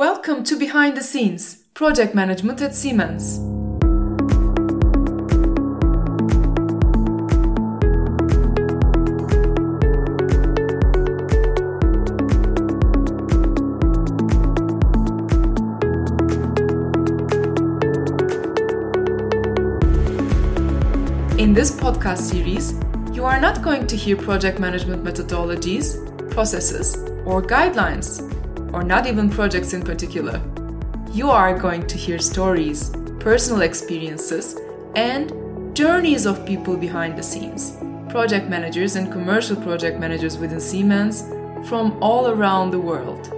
Welcome to Behind the Scenes Project Management at Siemens. In this podcast series, you are not going to hear project management methodologies, processes, or guidelines, or not even projects in particular. You are going to hear stories, personal experiences, and journeys of people behind the scenes, project managers and commercial project managers within Siemens from all around the world.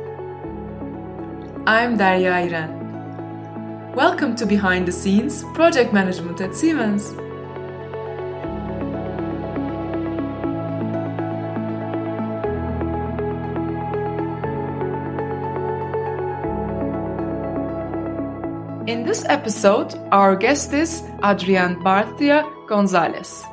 I'm Daria Iren. Welcome to Behind the Scenes Project Management at Siemens. In this episode, our guest is Adrian Barcia Gonzalez.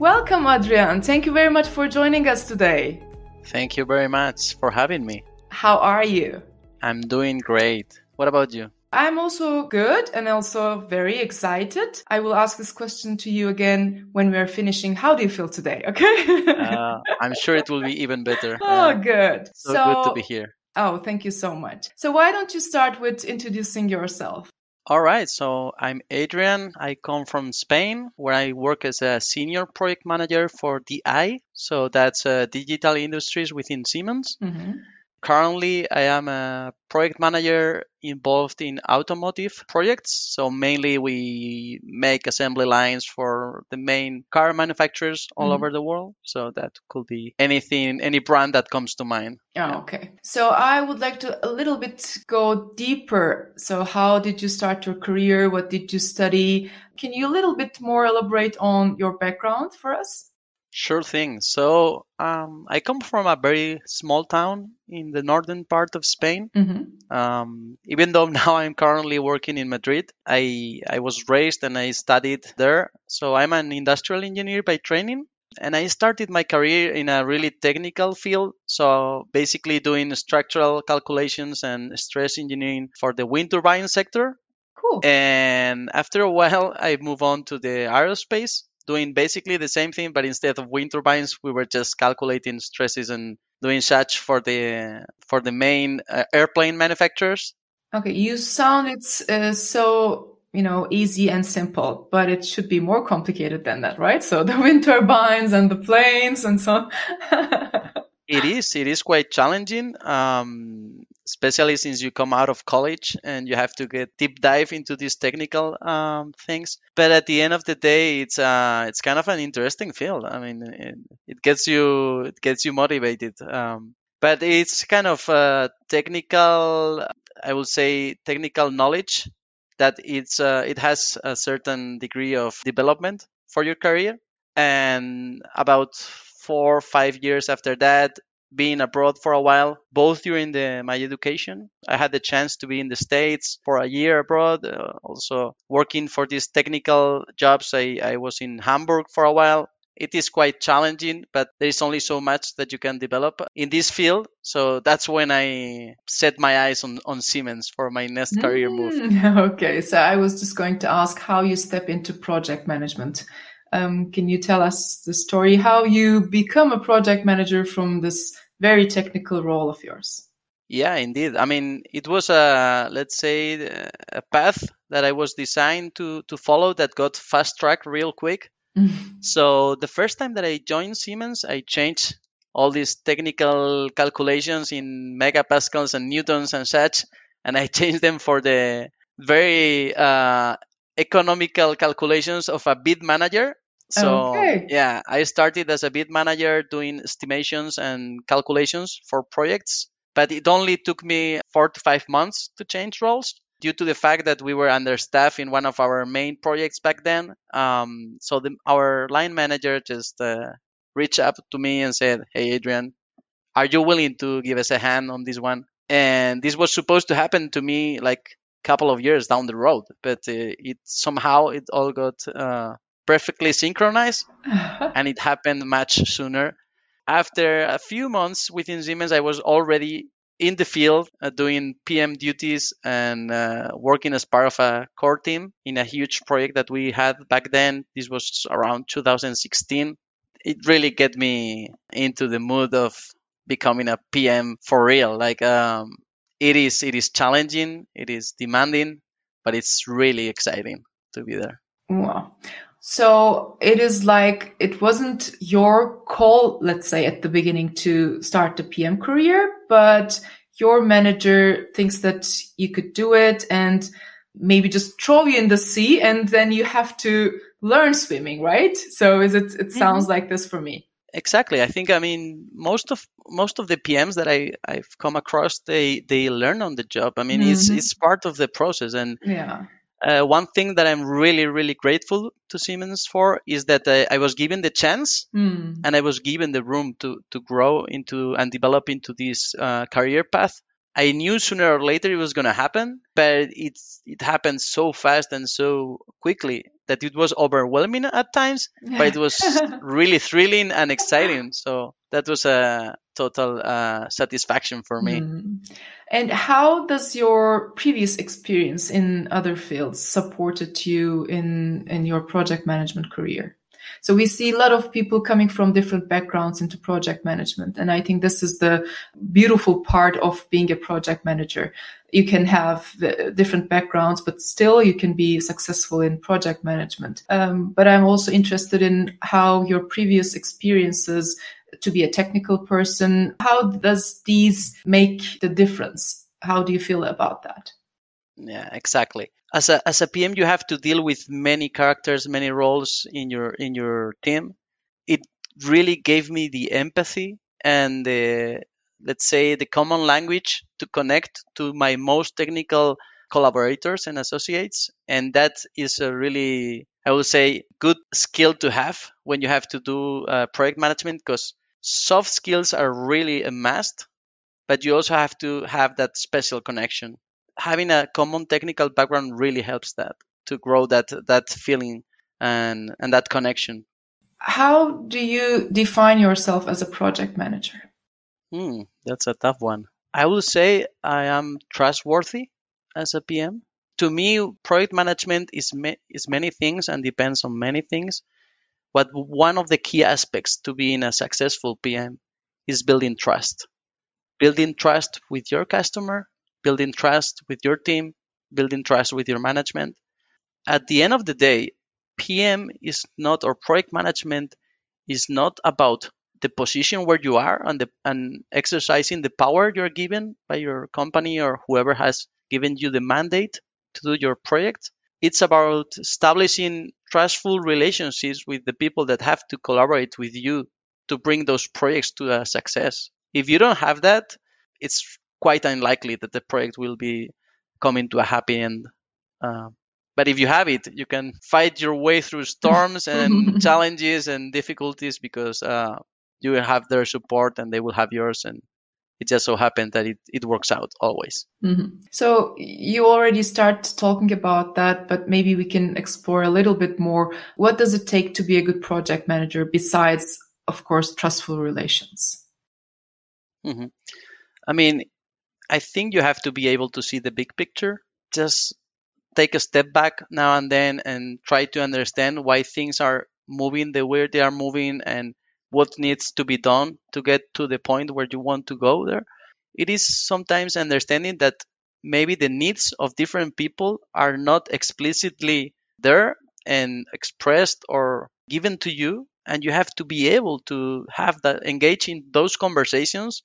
Welcome, Adrian. Thank you very much for joining us today. Thank you very much for having me. How are you? I'm doing great. What about you? I'm also good and also very excited. I will ask this question to you again when we are finishing. How do you feel today? Okay. uh, I'm sure it will be even better. Oh, uh, good. So, so good to be here. Oh, thank you so much. So, why don't you start with introducing yourself? All right, so I'm Adrian. I come from Spain, where I work as a senior project manager for DI. So that's uh, digital industries within Siemens. Mm-hmm. Currently, I am a project manager involved in automotive projects. So mainly we make assembly lines for the main car manufacturers all mm-hmm. over the world. So that could be anything, any brand that comes to mind. Oh, yeah. okay. So I would like to a little bit go deeper. So how did you start your career? What did you study? Can you a little bit more elaborate on your background for us? Sure thing. So um, I come from a very small town in the northern part of Spain. Mm-hmm. Um, even though now I'm currently working in Madrid, I I was raised and I studied there. So I'm an industrial engineer by training. And I started my career in a really technical field. So basically doing structural calculations and stress engineering for the wind turbine sector. Cool. And after a while, I moved on to the aerospace doing basically the same thing, but instead of wind turbines, we were just calculating stresses and doing such for the for the main uh, airplane manufacturers. Okay, you sound it's uh, so you know easy and simple, but it should be more complicated than that, right? So the wind turbines and the planes and so. it is. It is quite challenging. Um, especially since you come out of college and you have to get deep dive into these technical um, things. But at the end of the day, it's uh, it's kind of an interesting field. I mean, it, it gets you it gets you motivated. Um, but it's kind of uh, technical. I would say technical knowledge that it's uh, it has a certain degree of development for your career. And about four or five years after that, being abroad for a while, both during the, my education. I had the chance to be in the States for a year abroad, uh, also working for these technical jobs. I, I was in Hamburg for a while. It is quite challenging, but there is only so much that you can develop in this field. So that's when I set my eyes on, on Siemens for my next career move. Mm, okay. So I was just going to ask how you step into project management. Um, can you tell us the story how you become a project manager from this very technical role of yours. Yeah, indeed. I mean, it was a let's say a path that I was designed to to follow that got fast tracked real quick. so the first time that I joined Siemens, I changed all these technical calculations in megapascals and newtons and such, and I changed them for the very uh, economical calculations of a bid manager so okay. yeah, I started as a bid manager doing estimations and calculations for projects, but it only took me four to five months to change roles due to the fact that we were understaffed in one of our main projects back then. Um, so the, our line manager just uh, reached up to me and said, "Hey, Adrian, are you willing to give us a hand on this one?" And this was supposed to happen to me like a couple of years down the road, but uh, it somehow it all got uh, perfectly synchronized and it happened much sooner After a few months within Siemens, I was already in the field uh, doing PM duties and uh, working as part of a core team in a huge project that we had back then. This was around 2016. It really get me into the mood of becoming a PM for real. Like um, it is, it is challenging, it is demanding, but it's really exciting to be there. Wow. So it is like it wasn't your call, let's say, at the beginning to start the PM career, but your manager thinks that you could do it and maybe just throw you in the sea and then you have to learn swimming, right? So is it, it mm-hmm. sounds mm-hmm. like this for me. Exactly. I think, I mean, most of, most of the PMs that I, I've come across, they, they learn on the job. I mean, mm-hmm. it's, it's part of the process and, yeah uh, one thing that I'm really, really grateful to Siemens for is that uh, I was given the chance mm. and I was given the room to, to grow into and develop into this uh, career path. I knew sooner or later it was going to happen, but it's, it happened so fast and so quickly that it was overwhelming at times, but it was really thrilling and exciting. So that was a total uh, satisfaction for me. Mm. And how does your previous experience in other fields supported you in in your project management career? So we see a lot of people coming from different backgrounds into project management. And I think this is the beautiful part of being a project manager. You can have different backgrounds, but still you can be successful in project management. Um, but I'm also interested in how your previous experiences to be a technical person, how does these make the difference? How do you feel about that? Yeah, exactly as a as a PM, you have to deal with many characters, many roles in your in your team. It really gave me the empathy and the let's say the common language to connect to my most technical collaborators and associates, and that is a really I would say good skill to have when you have to do uh, project management because soft skills are really a must, but you also have to have that special connection having a common technical background really helps that to grow that that feeling and and that connection. How do you define yourself as a project manager? Hmm, that's a tough one. I would say I am trustworthy as a PM. To me, project management is ma- is many things and depends on many things. But one of the key aspects to being a successful PM is building trust. Building trust with your customer building trust with your team, building trust with your management. At the end of the day, PM is not, or project management is not about the position where you are and, the, and exercising the power you're given by your company or whoever has given you the mandate to do your project. It's about establishing trustful relationships with the people that have to collaborate with you to bring those projects to a success. If you don't have that, it's quite unlikely that the project will be coming to a happy end. Uh, but if you have it, you can fight your way through storms and challenges and difficulties because uh, you will have their support and they will have yours. And it just so happened that it, it works out always. Mm-hmm. So you already start talking about that, but maybe we can explore a little bit more. What does it take to be a good project manager besides, of course, trustful relations? Mm-hmm. I mean, I think you have to be able to see the big picture. Just take a step back now and then and try to understand why things are moving the way they are moving and what needs to be done to get to the point where you want to go there. It is sometimes understanding that maybe the needs of different people are not explicitly there and expressed or given to you and you have to be able to have that engage in those conversations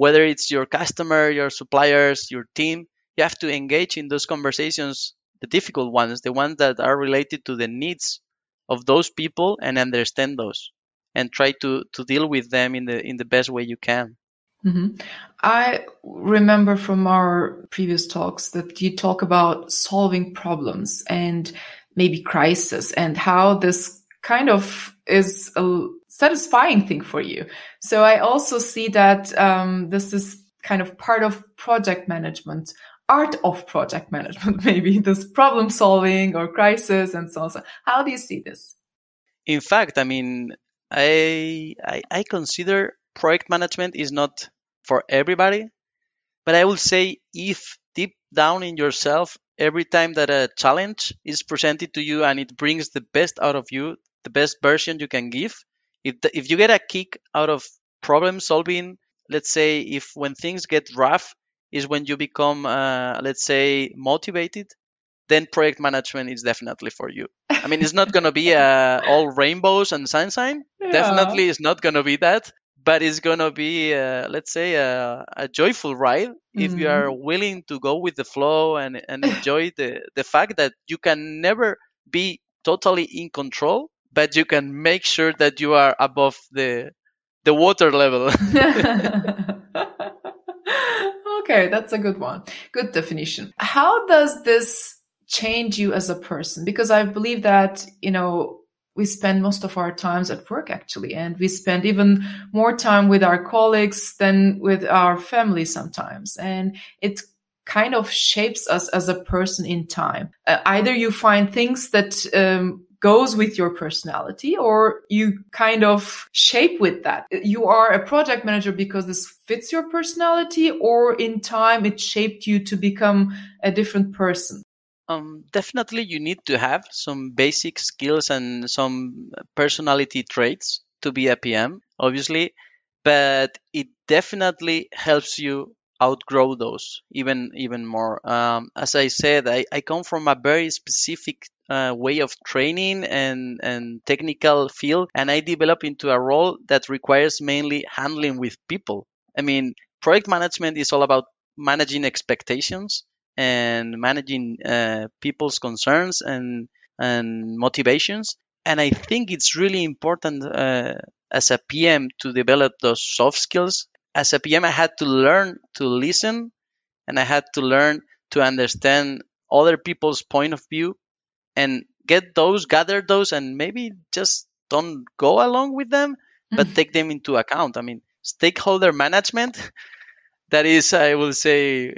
whether it's your customer, your suppliers, your team, you have to engage in those conversations, the difficult ones, the ones that are related to the needs of those people and understand those and try to, to deal with them in the in the best way you can. Mm-hmm. I remember from our previous talks that you talk about solving problems and maybe crisis and how this kind of is a satisfying thing for you. So I also see that um, this is kind of part of project management, art of project management, maybe this problem solving or crisis and so on. So how do you see this? In fact, I mean, I, I I consider project management is not for everybody, but I would say if deep down in yourself, every time that a challenge is presented to you and it brings the best out of you, the best version you can give, if the, if you get a kick out of problem solving, let's say if when things get rough is when you become uh, let's say motivated then project management is definitely for you. I mean, it's not going to be uh, all rainbows and sunshine. Yeah. Definitely, it's not going to be that. But it's going to be, uh, let's say, a, a joyful ride mm-hmm. if you are mm-hmm. willing to go with the flow and, and enjoy the, the fact that you can never be totally in control, but you can make sure that you are above the the water level. okay, that's a good one. Good definition. How does this change you as a person because i believe that you know we spend most of our times at work actually and we spend even more time with our colleagues than with our family sometimes and it kind of shapes us as a person in time uh, either you find things that um, goes with your personality or you kind of shape with that. You are a project manager because this fits your personality or in time it shaped you to become a different person. Um, definitely, you need to have some basic skills and some personality traits to be a PM, obviously, but it definitely helps you outgrow those even even more. Um, as I said, I, I come from a very specific uh, way of training and and technical field, and I develop into a role that requires mainly handling with people. I mean, project management is all about managing expectations and managing uh, people's concerns and and motivations. And I think it's really important uh, as a PM to develop those soft skills. As a PM, I had to learn to listen, and I had to learn to understand other people's point of view, and get those, gather those, and maybe just don't go along with them, but mm-hmm. take them into account. I mean, stakeholder management. That is, I will say,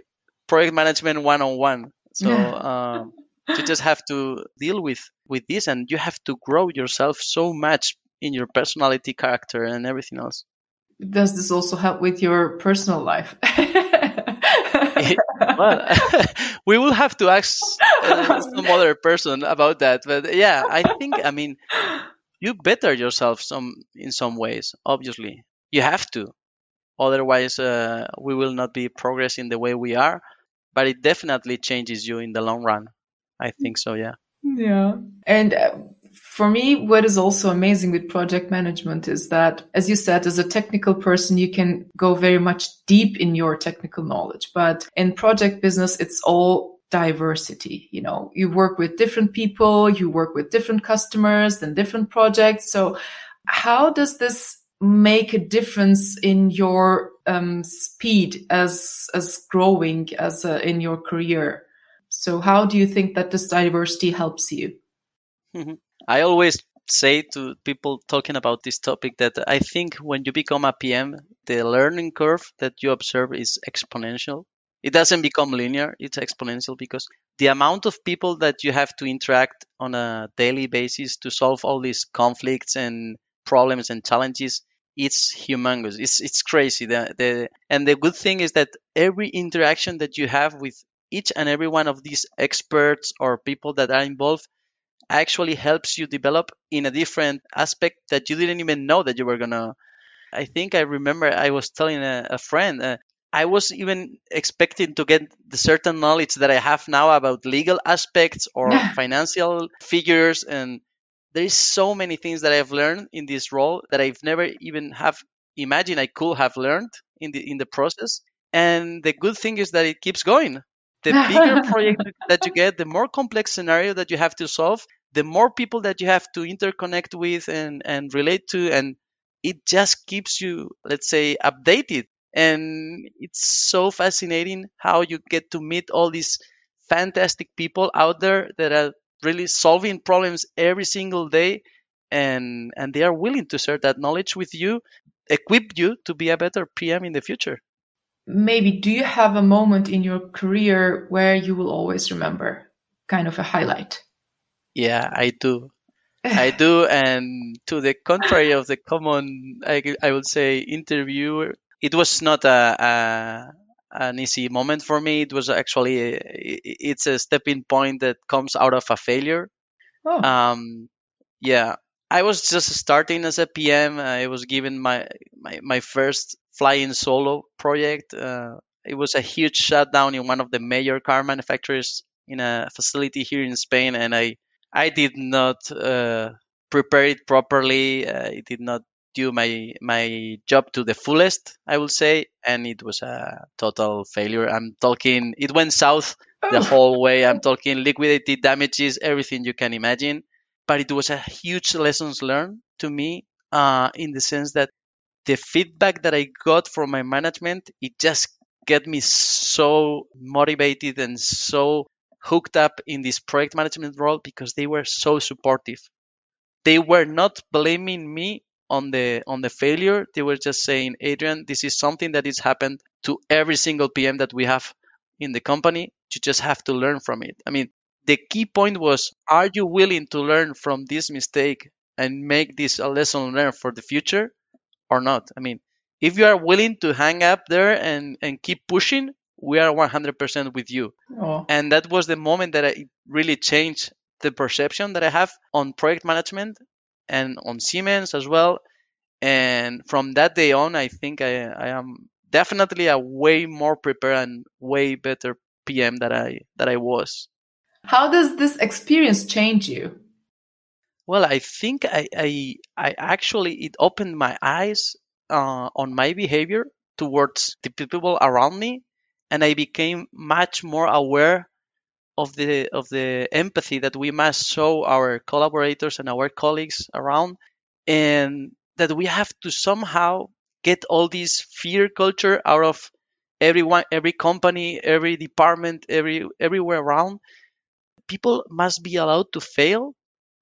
project management one on one. So um, you just have to deal with with this, and you have to grow yourself so much in your personality, character, and everything else. Does this also help with your personal life? well, we will have to ask uh, some other person about that. But yeah, I think I mean you better yourself some in some ways. Obviously, you have to. Otherwise, uh, we will not be progressing the way we are but it definitely changes you in the long run. I think so, yeah. Yeah. And uh, for me, what is also amazing with project management is that, as you said, as a technical person, you can go very much deep in your technical knowledge. But in project business, it's all diversity. You know, you work with different people, you work with different customers and different projects. So how does this make a difference in your um, speed as as growing as a, in your career. So, how do you think that this diversity helps you? Mm-hmm. I always say to people talking about this topic that I think when you become a PM, the learning curve that you observe is exponential. It doesn't become linear, it's exponential because the amount of people that you have to interact on a daily basis to solve all these conflicts and problems and challenges it's humongous. It's it's crazy. The, the and the good thing is that every interaction that you have with each and every one of these experts or people that are involved actually helps you develop in a different aspect that you didn't even know that you were gonna. I think I remember I was telling a, a friend. Uh, I was even expecting to get the certain knowledge that I have now about legal aspects or financial figures and there is so many things that I've learned in this role that I've never even have imagined I could have learned in the in the process. And the good thing is that it keeps going. The bigger project that you get, the more complex scenario that you have to solve, the more people that you have to interconnect with and, and relate to, and it just keeps you, let's say, updated. And it's so fascinating how you get to meet all these fantastic people out there that are really solving problems every single day and and they are willing to share that knowledge with you equip you to be a better pm in the future maybe do you have a moment in your career where you will always remember kind of a highlight yeah i do I do, and to the contrary of the common, I, I would say, interviewer, it was not a, a an easy moment for me. It was actually a, it's a stepping point that comes out of a failure. Oh. Um, yeah, I was just starting as a PM. I was given my my, my first flying solo project. Uh, it was a huge shutdown in one of the major car manufacturers in a facility here in Spain, and I I did not uh, prepare it properly. Uh, I did not do my my job to the fullest, I will say, and it was a total failure. I'm talking, it went south the Oh. whole way. I'm talking liquidated damages, everything you can imagine. But it was a huge lessons learned to me, uh, in the sense that the feedback that I got from my management, it just get me so motivated and so hooked up in this project management role because they were so supportive. They were not blaming me on the on the failure. They were just saying, Adrian, this is something that has happened to every single PM that we have in the company. You just have to learn from it. I mean, the key point was, are you willing to learn from this mistake and make this a lesson learned for the future or not? I mean, if you are willing to hang up there and, and keep pushing, we are 100% with you. Oh. And that was the moment that I really changed the perception that I have on project management and on Siemens as well. And from that day on, I think I, I am definitely a way more prepared and way better PM that I that I was. How does this experience change you? Well, I think I I, I actually it opened my eyes uh, on my behavior towards the people around me, and I became much more aware of the of the empathy that we must show our collaborators and our colleagues around, and that we have to somehow get all this fear culture out of everyone, every company, every department, every everywhere around. People must be allowed to fail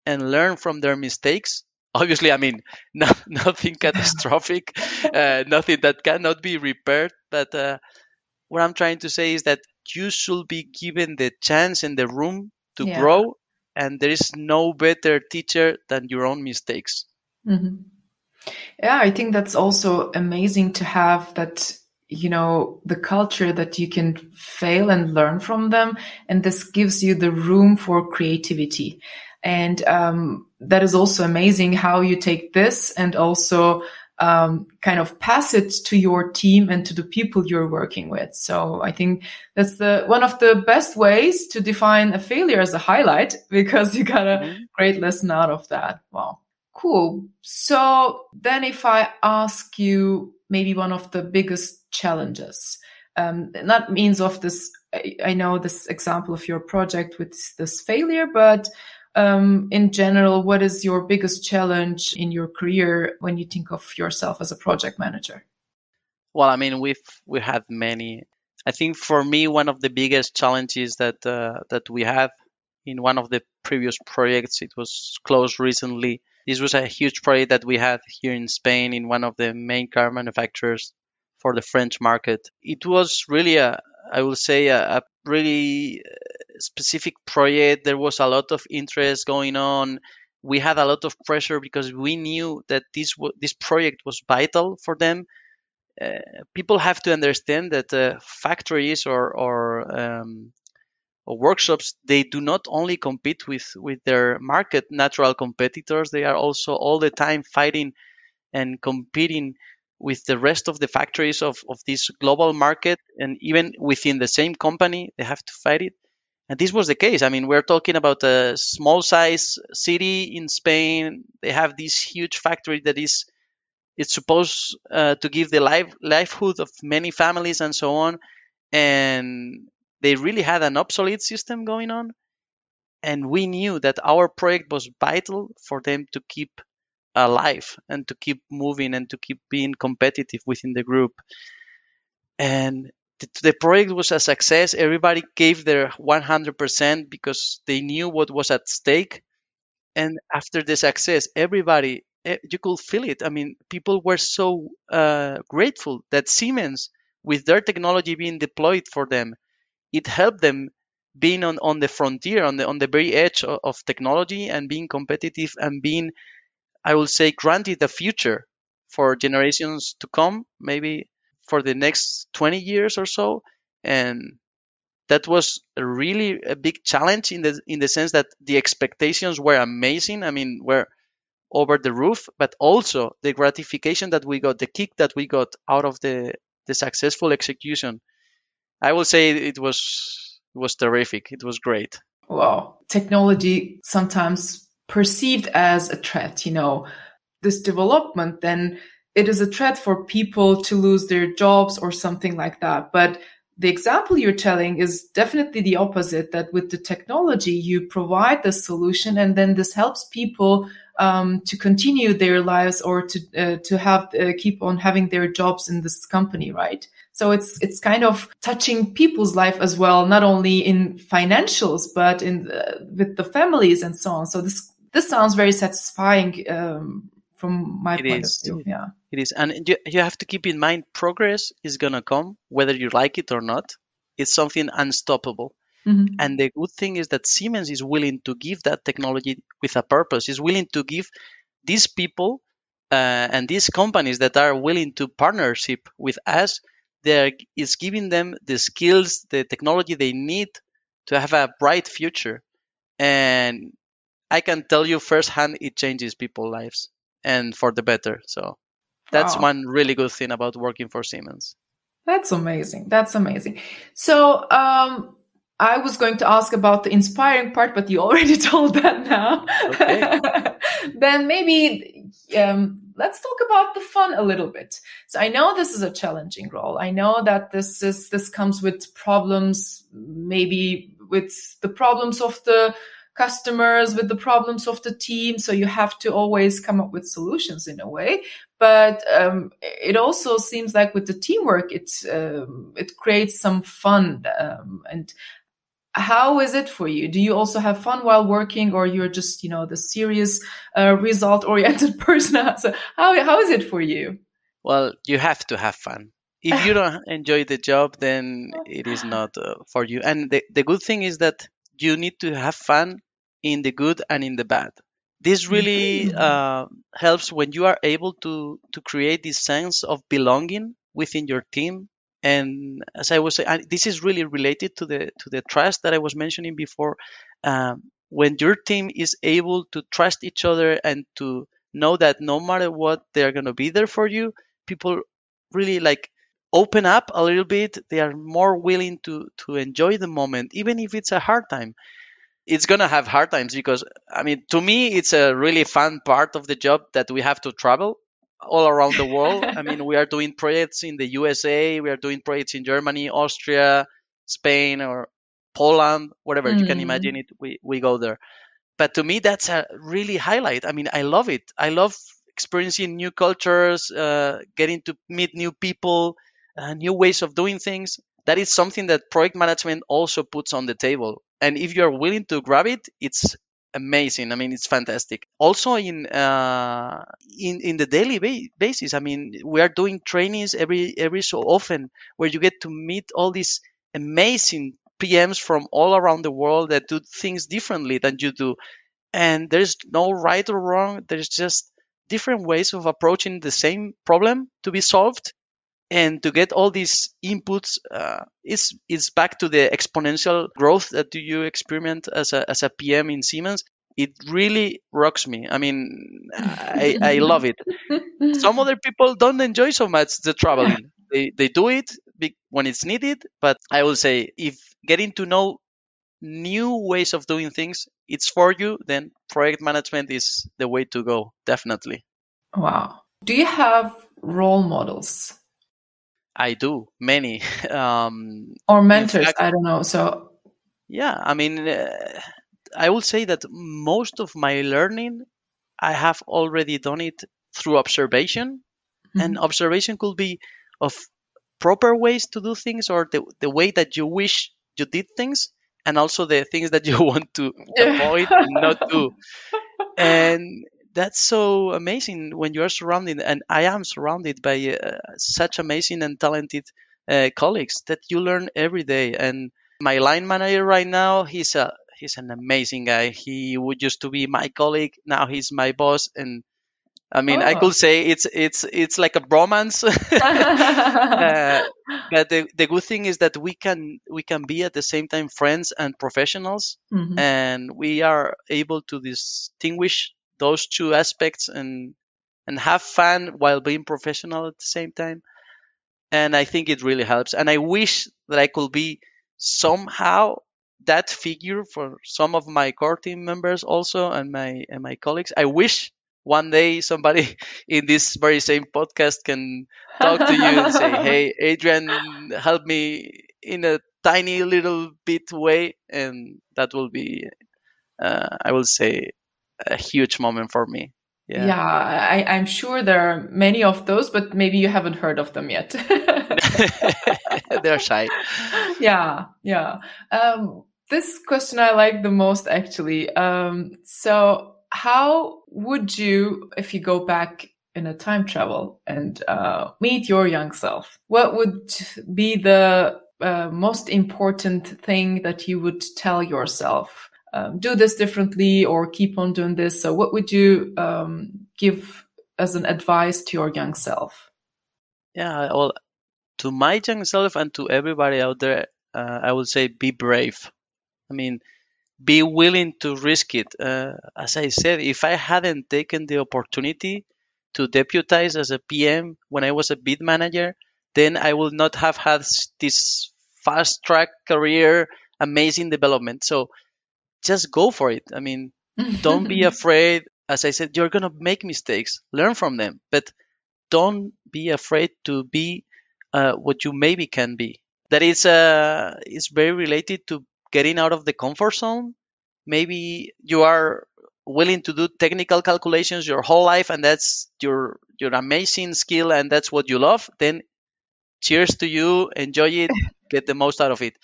and learn from their mistakes. Obviously, I mean, no, nothing catastrophic, uh, nothing that cannot be repaired. But uh, what I'm trying to say is that you should be given the chance and the room to Yeah. grow, and there is no better teacher than your own mistakes. Mhm. Yeah, I think that's also amazing to have that, you know, the culture that you can fail and learn from them. And this gives you the room for creativity. And um, that is also amazing how you take this and also um, kind of pass it to your team and to the people you're working with. So I think that's the one of the best ways to define a failure as a highlight because you got a Mhm. great lesson out of that. Wow. Cool. So then if I ask you maybe one of the biggest challenges, um, not means of this, I, I know this example of your project with this failure, but um, in general, what is your biggest challenge in your career when you think of yourself as a project manager? Well, I mean, we've we had many. I think for me, one of the biggest challenges that uh, that we had in one of the previous projects, it was closed recently. This was a huge project that we had here in Spain in one of the main car manufacturers for the French market. It was really a, I will say, a, a really uh, specific project. There was a lot of interest going on. We had a lot of pressure because we knew that this this project was vital for them uh, people have to understand that uh, factories or or, um, or workshops they do not only compete with with their market natural competitors they are also all the time fighting and competing with the rest of the factories of, of this global market and even within the same company they have to fight it and this was the case i mean we're talking about a small size city in spain they have this huge factory that is it's supposed uh, to give the life, livelihood of many families and so on. And they really had an obsolete system going on. And we knew that our project was vital for them to keep alive and to keep moving and to keep being competitive within the group. And the, project was a success. Everybody gave their 100% because they knew what was at stake. And after the success, everybody eh, you could feel it. I mean, people were so uh, grateful that Siemens, with their technology being deployed for them, it helped them being on, on the frontier, on the on the very edge of, of technology, and being competitive and being, I will say, granted the future for generations to come, maybe for the next 20 years or so, and that was a really a big challenge in the in the sense that the expectations were amazing. I mean, were over the roof, but also the gratification that we got, the kick that we got out of the the successful execution. I will say it was it was terrific. It was great. Wow, technology sometimes perceived as a threat. You know, this development then it is a threat for people to lose their jobs or something like that. But the example you're telling is definitely the opposite that with the technology you provide the solution and then this helps people um, to continue their lives or to uh, to have uh, keep on having their jobs in this company right so it's it's kind of touching people's life as well not only in financials but in with the families and so on so this this sounds very satisfying um, from my It point is. of view yeah It is, and you, you have to keep in mind progress is gonna come whether you like it or not. It's something unstoppable. Mhm. And the good thing is that Siemens is willing to give that technology with a purpose. Is willing to give these people uh, and these companies that are willing to partnership with us. There is giving them the skills, the technology they need to have a bright future. And I can tell you firsthand, it changes people's lives and for the better. So that's Wow. one really good thing about working for Siemens. That's amazing. That's amazing. So, um, I was going to ask about the inspiring part, but you already told that now. Okay. then maybe um, let's talk about the fun a little bit. So I know this is a challenging role. I know that this is this comes with problems, maybe with the problems of the customers, with the problems of the team. So you have to always come up with solutions in a way but um, it also seems like with the teamwork it um, it creates some fun um, and how is it for you do you also have fun while working or you're just you know the serious uh, result oriented person so how, how is it for you Well, you have to have fun. If you don't enjoy the job, then it is not uh, for you. And the, the good thing is that you need to have fun in the good and in the bad. This really Mhm. uh, helps when you are able to to create this sense of belonging within your team. And as I was saying, this is really related to the to the trust that I was mentioning before. Um, when your team is able to trust each other and to know that no matter what, they're going to be there for you, people really like open up a little bit. They are more willing to to enjoy the moment, even if it's a hard time it's gonna have hard times because I mean, to me, it's a really fun part of the job that we have to travel all around the world. I mean, we are doing projects in the USA, we are doing projects in Germany, Austria, Spain, or Poland, whatever you can Mm. imagine it. We we go there. But to me, that's a really highlight. I mean, I love it. I love experiencing new cultures, uh, getting to meet new people, uh, new ways of doing things. That is something that project management also puts on the table. And if you're willing to grab it, it's amazing. I mean, it's fantastic. Also, in uh, in in the daily ba- basis, I mean, we are doing trainings every every so often where you get to meet all these amazing PMs from all around the world that do things differently than you do. And there's no right or wrong. There's just different ways of approaching the same problem to be solved and to get all these inputs uh, is is back to the exponential growth that you experiment as a as a PM in Siemens. It really rocks me. I mean, I, I love it. Some other people don't enjoy so much the traveling. They they do it when it's needed, but I will say if getting to know new ways of doing things it's for you, then project management is the way to go. Definitely, wow do you have role models I do many. Um, or mentors fact- i don't know so Yeah, I mean, uh, I will say that most of my learning, I have already done it through observation, and observation could be of proper ways to do things or the, the way that you wish you did things, and also the things that you want to avoid and not do. And that's so amazing when you are surrounded, and I am surrounded by uh, such amazing and talented uh, colleagues that you learn every day. And My line manager right now, he's a he's an amazing guy. He would used to be my colleague. Now he's my boss, and I mean, oh. I could say it's it's it's like a bromance. uh, but the, the good thing is that we can we can be at the same time friends and professionals, mm-hmm. and we are able to distinguish those two aspects and and have fun while being professional at the same time. And I think it really helps. And I wish that I could be somehow that figure for some of my core team members also and my and my colleagues. I wish one day somebody in this very same podcast can talk to you and say, "Hey, Adrian, help me in a tiny little bit way," and that will be, uh, I will say, a huge moment for me. Yeah, yeah I, I'm sure there are many of those, but maybe you haven't heard of them yet. They're shy. Yeah, yeah. Um, this question I like the most actually. Um, so, how would you, if you go back in a time travel and uh, meet your young self, what would be the uh, most important thing that you would tell yourself? Um, do this differently or keep on doing this. So, what would you um, give as an advice to your young self? Yeah, well, to my young self and to everybody out there, uh, I would say be brave. I mean, be willing to risk it. Uh, as I said, if I hadn't taken the opportunity to deputize as a PM when I was a bid manager, then I would not have had this fast track career, amazing development. So just go for it. I mean, don't be afraid. As I said, you're going to make mistakes, learn from them, but don't be afraid to be uh, what you maybe can be. That is, uh, is very related to getting out of the comfort zone. Maybe you are willing to do technical calculations your whole life and that's your your amazing skill and that's what you love then cheers to you enjoy it get the most out of it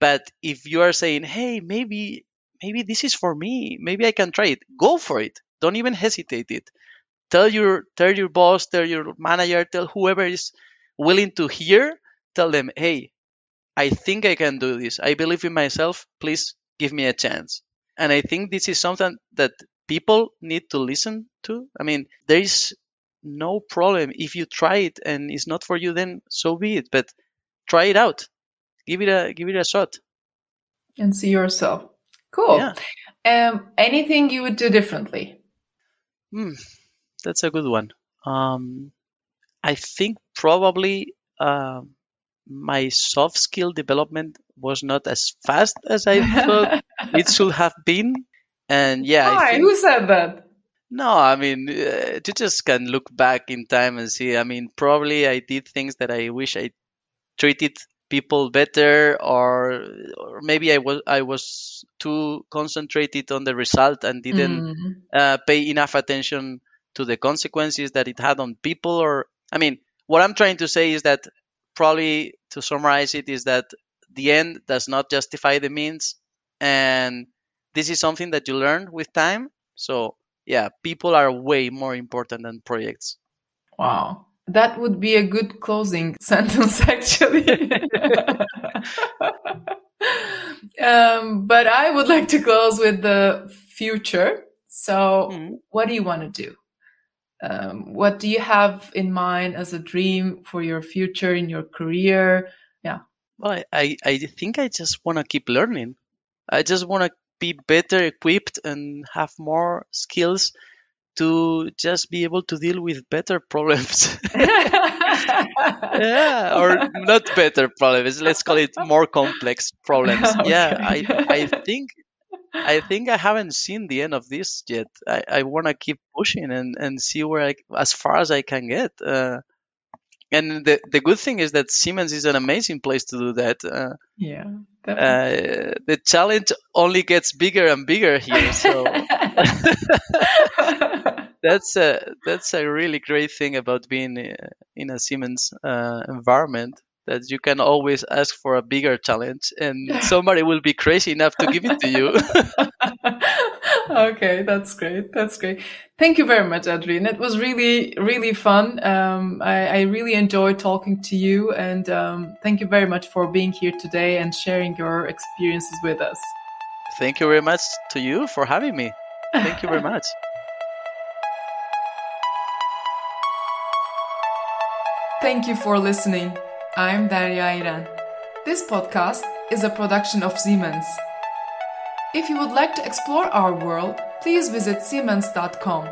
but if you are saying hey maybe maybe this is for me maybe i can try it go for it don't even hesitate it tell your tell your boss tell your manager tell whoever is willing to hear tell them hey I think I can do this. I believe in myself. Please give me a chance. And I think this is something that people need to listen to. I mean, there is no problem if you try it and it's not for you, then so be it. But try it out. Give it a give it a shot. And see yourself. Cool. Yeah. Um, anything you would do differently? Hmm, that's a good one. Um, I think probably um, my soft skill development was not as fast as I thought it should have been. And yeah, Why? Think, who said that? No, I mean, uh, you just can look back in time and see. I mean, probably I did things that I wish I treated people better, or, or maybe I was I was too concentrated on the result and didn't mm. uh, pay enough attention to the consequences that it had on people. Or I mean, what I'm trying to say is that probably to summarize it is that the end does not justify the means and this is something that you learn with time so yeah people are way more important than projects wow that would be a good closing sentence actually. Um, but i would like to close with the future. So mm-hmm. what do you want to do? Um, what do you have in mind as a dream for your future in your career? Yeah. Well i i think i just want to keep learning. I just want to be better equipped and have more skills to just be able to deal with better problems yeah or not better problems let's call it more complex problems okay. yeah i i think I think I haven't seen the end of this yet. I, I want to keep pushing and, and see where I, as far as I can get. Uh, and the the good thing is that Siemens is an amazing place to do that. Uh, yeah, uh, the challenge only gets bigger and bigger here. So that's a that's a really great thing about being uh, in a Siemens uh, environment that you can always ask for a bigger challenge and somebody will be crazy enough to give it to you. okay, that's great. That's great. Thank you very much, Adrian. It was really, really fun. Um, I, I, really enjoyed talking to you, and um, thank you very much for being here today and sharing your experiences with us. Thank you very much to you for having me. Thank you very much. Thank you for listening. I'm Daria Iran. This podcast is a production of Siemens. If you would like to explore our world, please visit siemens.com.